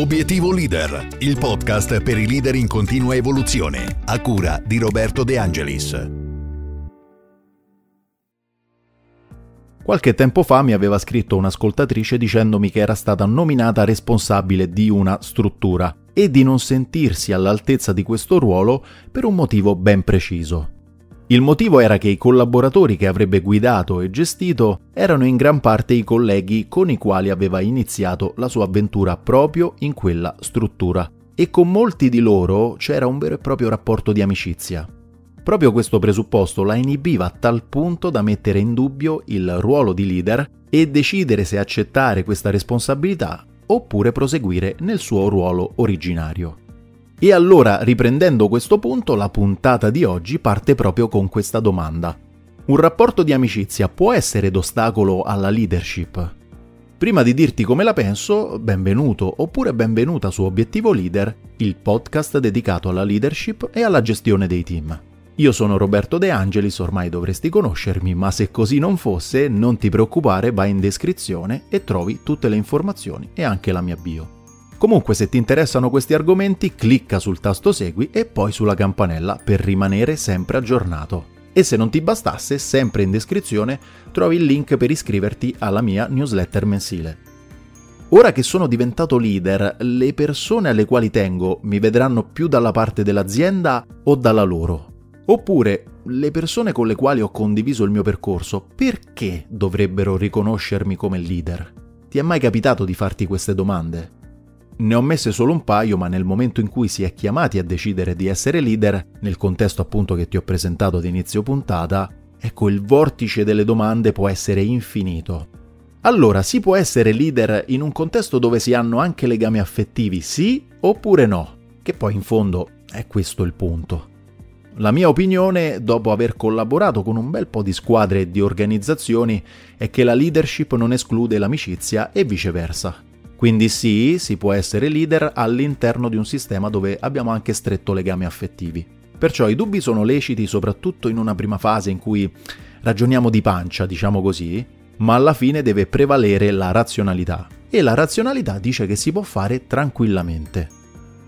Obiettivo Leader, il podcast per i leader in continua evoluzione, a cura di Roberto De Angelis. Qualche tempo fa mi aveva scritto un'ascoltatrice dicendomi che era stata nominata responsabile di una struttura e di non sentirsi all'altezza di questo ruolo per un motivo ben preciso. Il motivo era che i collaboratori che avrebbe guidato e gestito erano in gran parte i colleghi con i quali aveva iniziato la sua avventura proprio in quella struttura e con molti di loro c'era un vero e proprio rapporto di amicizia. Proprio questo presupposto la inibiva a tal punto da mettere in dubbio il ruolo di leader e decidere se accettare questa responsabilità oppure proseguire nel suo ruolo originario. E allora, riprendendo questo punto, la puntata di oggi parte proprio con questa domanda. Un rapporto di amicizia può essere d'ostacolo alla leadership? Prima di dirti come la penso, benvenuto oppure benvenuta su Obiettivo Leader, il podcast dedicato alla leadership e alla gestione dei team. Io sono Roberto De Angelis, ormai dovresti conoscermi, ma se così non fosse, non ti preoccupare, vai in descrizione e trovi tutte le informazioni e anche la mia bio. Comunque se ti interessano questi argomenti clicca sul tasto segui e poi sulla campanella per rimanere sempre aggiornato. E se non ti bastasse, sempre in descrizione trovi il link per iscriverti alla mia newsletter mensile. Ora che sono diventato leader, le persone alle quali tengo mi vedranno più dalla parte dell'azienda o dalla loro? Oppure le persone con le quali ho condiviso il mio percorso, perché dovrebbero riconoscermi come leader? Ti è mai capitato di farti queste domande? Ne ho messe solo un paio, ma nel momento in cui si è chiamati a decidere di essere leader, nel contesto appunto che ti ho presentato ad inizio puntata, ecco il vortice delle domande può essere infinito. Allora, si può essere leader in un contesto dove si hanno anche legami affettivi, sì oppure no? Che poi in fondo è questo il punto. La mia opinione, dopo aver collaborato con un bel po' di squadre e di organizzazioni, è che la leadership non esclude l'amicizia e viceversa. Quindi sì, si può essere leader all'interno di un sistema dove abbiamo anche stretto legame affettivi. Perciò i dubbi sono leciti soprattutto in una prima fase in cui ragioniamo di pancia, diciamo così, ma alla fine deve prevalere la razionalità. E la razionalità dice che si può fare tranquillamente.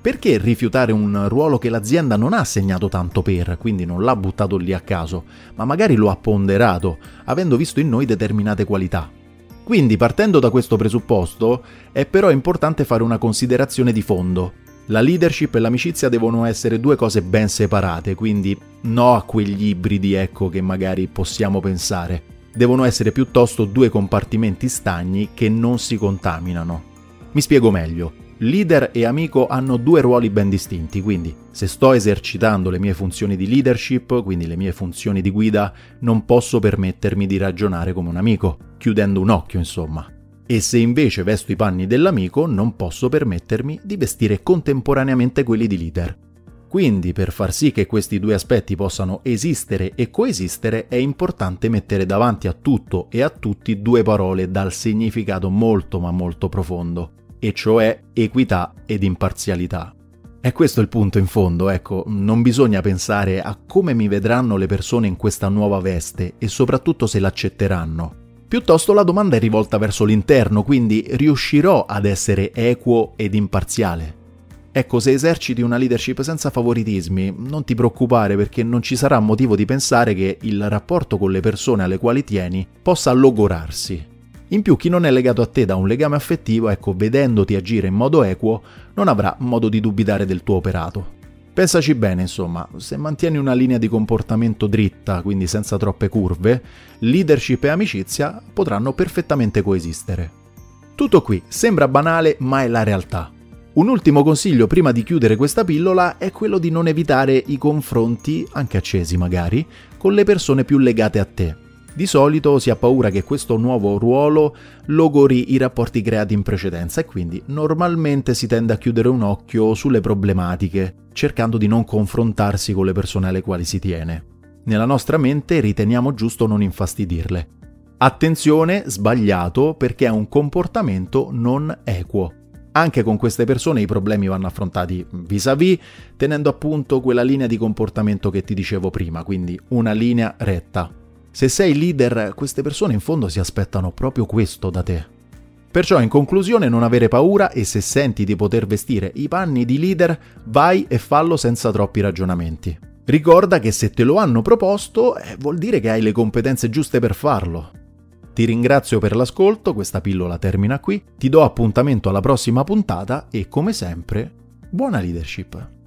Perché rifiutare un ruolo che l'azienda non ha assegnato tanto per, quindi non l'ha buttato lì a caso, ma magari lo ha ponderato, avendo visto in noi determinate qualità? Quindi, partendo da questo presupposto, è però importante fare una considerazione di fondo. La leadership e l'amicizia devono essere due cose ben separate, quindi no a quegli ibridi ecco che magari possiamo pensare. Devono essere piuttosto due compartimenti stagni che non si contaminano. Mi spiego meglio leader e amico hanno due ruoli ben distinti, quindi se sto esercitando le mie funzioni di leadership, quindi le mie funzioni di guida, non posso permettermi di ragionare come un amico, chiudendo un occhio insomma. E se invece vesto i panni dell'amico, non posso permettermi di vestire contemporaneamente quelli di leader. Quindi, per far sì che questi due aspetti possano esistere e coesistere, è importante mettere davanti a tutto e a tutti due parole dal significato molto ma molto profondo e cioè equità ed imparzialità. È questo il punto in fondo, ecco, non bisogna pensare a come mi vedranno le persone in questa nuova veste e soprattutto se l'accetteranno. Piuttosto la domanda è rivolta verso l'interno, quindi riuscirò ad essere equo ed imparziale? Ecco, se eserciti una leadership senza favoritismi, non ti preoccupare perché non ci sarà motivo di pensare che il rapporto con le persone alle quali tieni possa logorarsi. In più chi non è legato a te da un legame affettivo, ecco, vedendoti agire in modo equo, non avrà modo di dubitare del tuo operato. Pensaci bene, insomma, se mantieni una linea di comportamento dritta, quindi senza troppe curve, leadership e amicizia potranno perfettamente coesistere. Tutto qui sembra banale, ma è la realtà. Un ultimo consiglio prima di chiudere questa pillola è quello di non evitare i confronti, anche accesi magari, con le persone più legate a te. Di solito si ha paura che questo nuovo ruolo logori i rapporti creati in precedenza e quindi normalmente si tende a chiudere un occhio sulle problematiche, cercando di non confrontarsi con le persone alle quali si tiene. Nella nostra mente riteniamo giusto non infastidirle. Attenzione, sbagliato perché è un comportamento non equo. Anche con queste persone i problemi vanno affrontati vis-à-vis, tenendo appunto quella linea di comportamento che ti dicevo prima, quindi una linea retta. Se sei leader, queste persone in fondo si aspettano proprio questo da te. Perciò in conclusione non avere paura e se senti di poter vestire i panni di leader, vai e fallo senza troppi ragionamenti. Ricorda che se te lo hanno proposto, eh, vuol dire che hai le competenze giuste per farlo. Ti ringrazio per l'ascolto, questa pillola termina qui, ti do appuntamento alla prossima puntata e come sempre, buona leadership!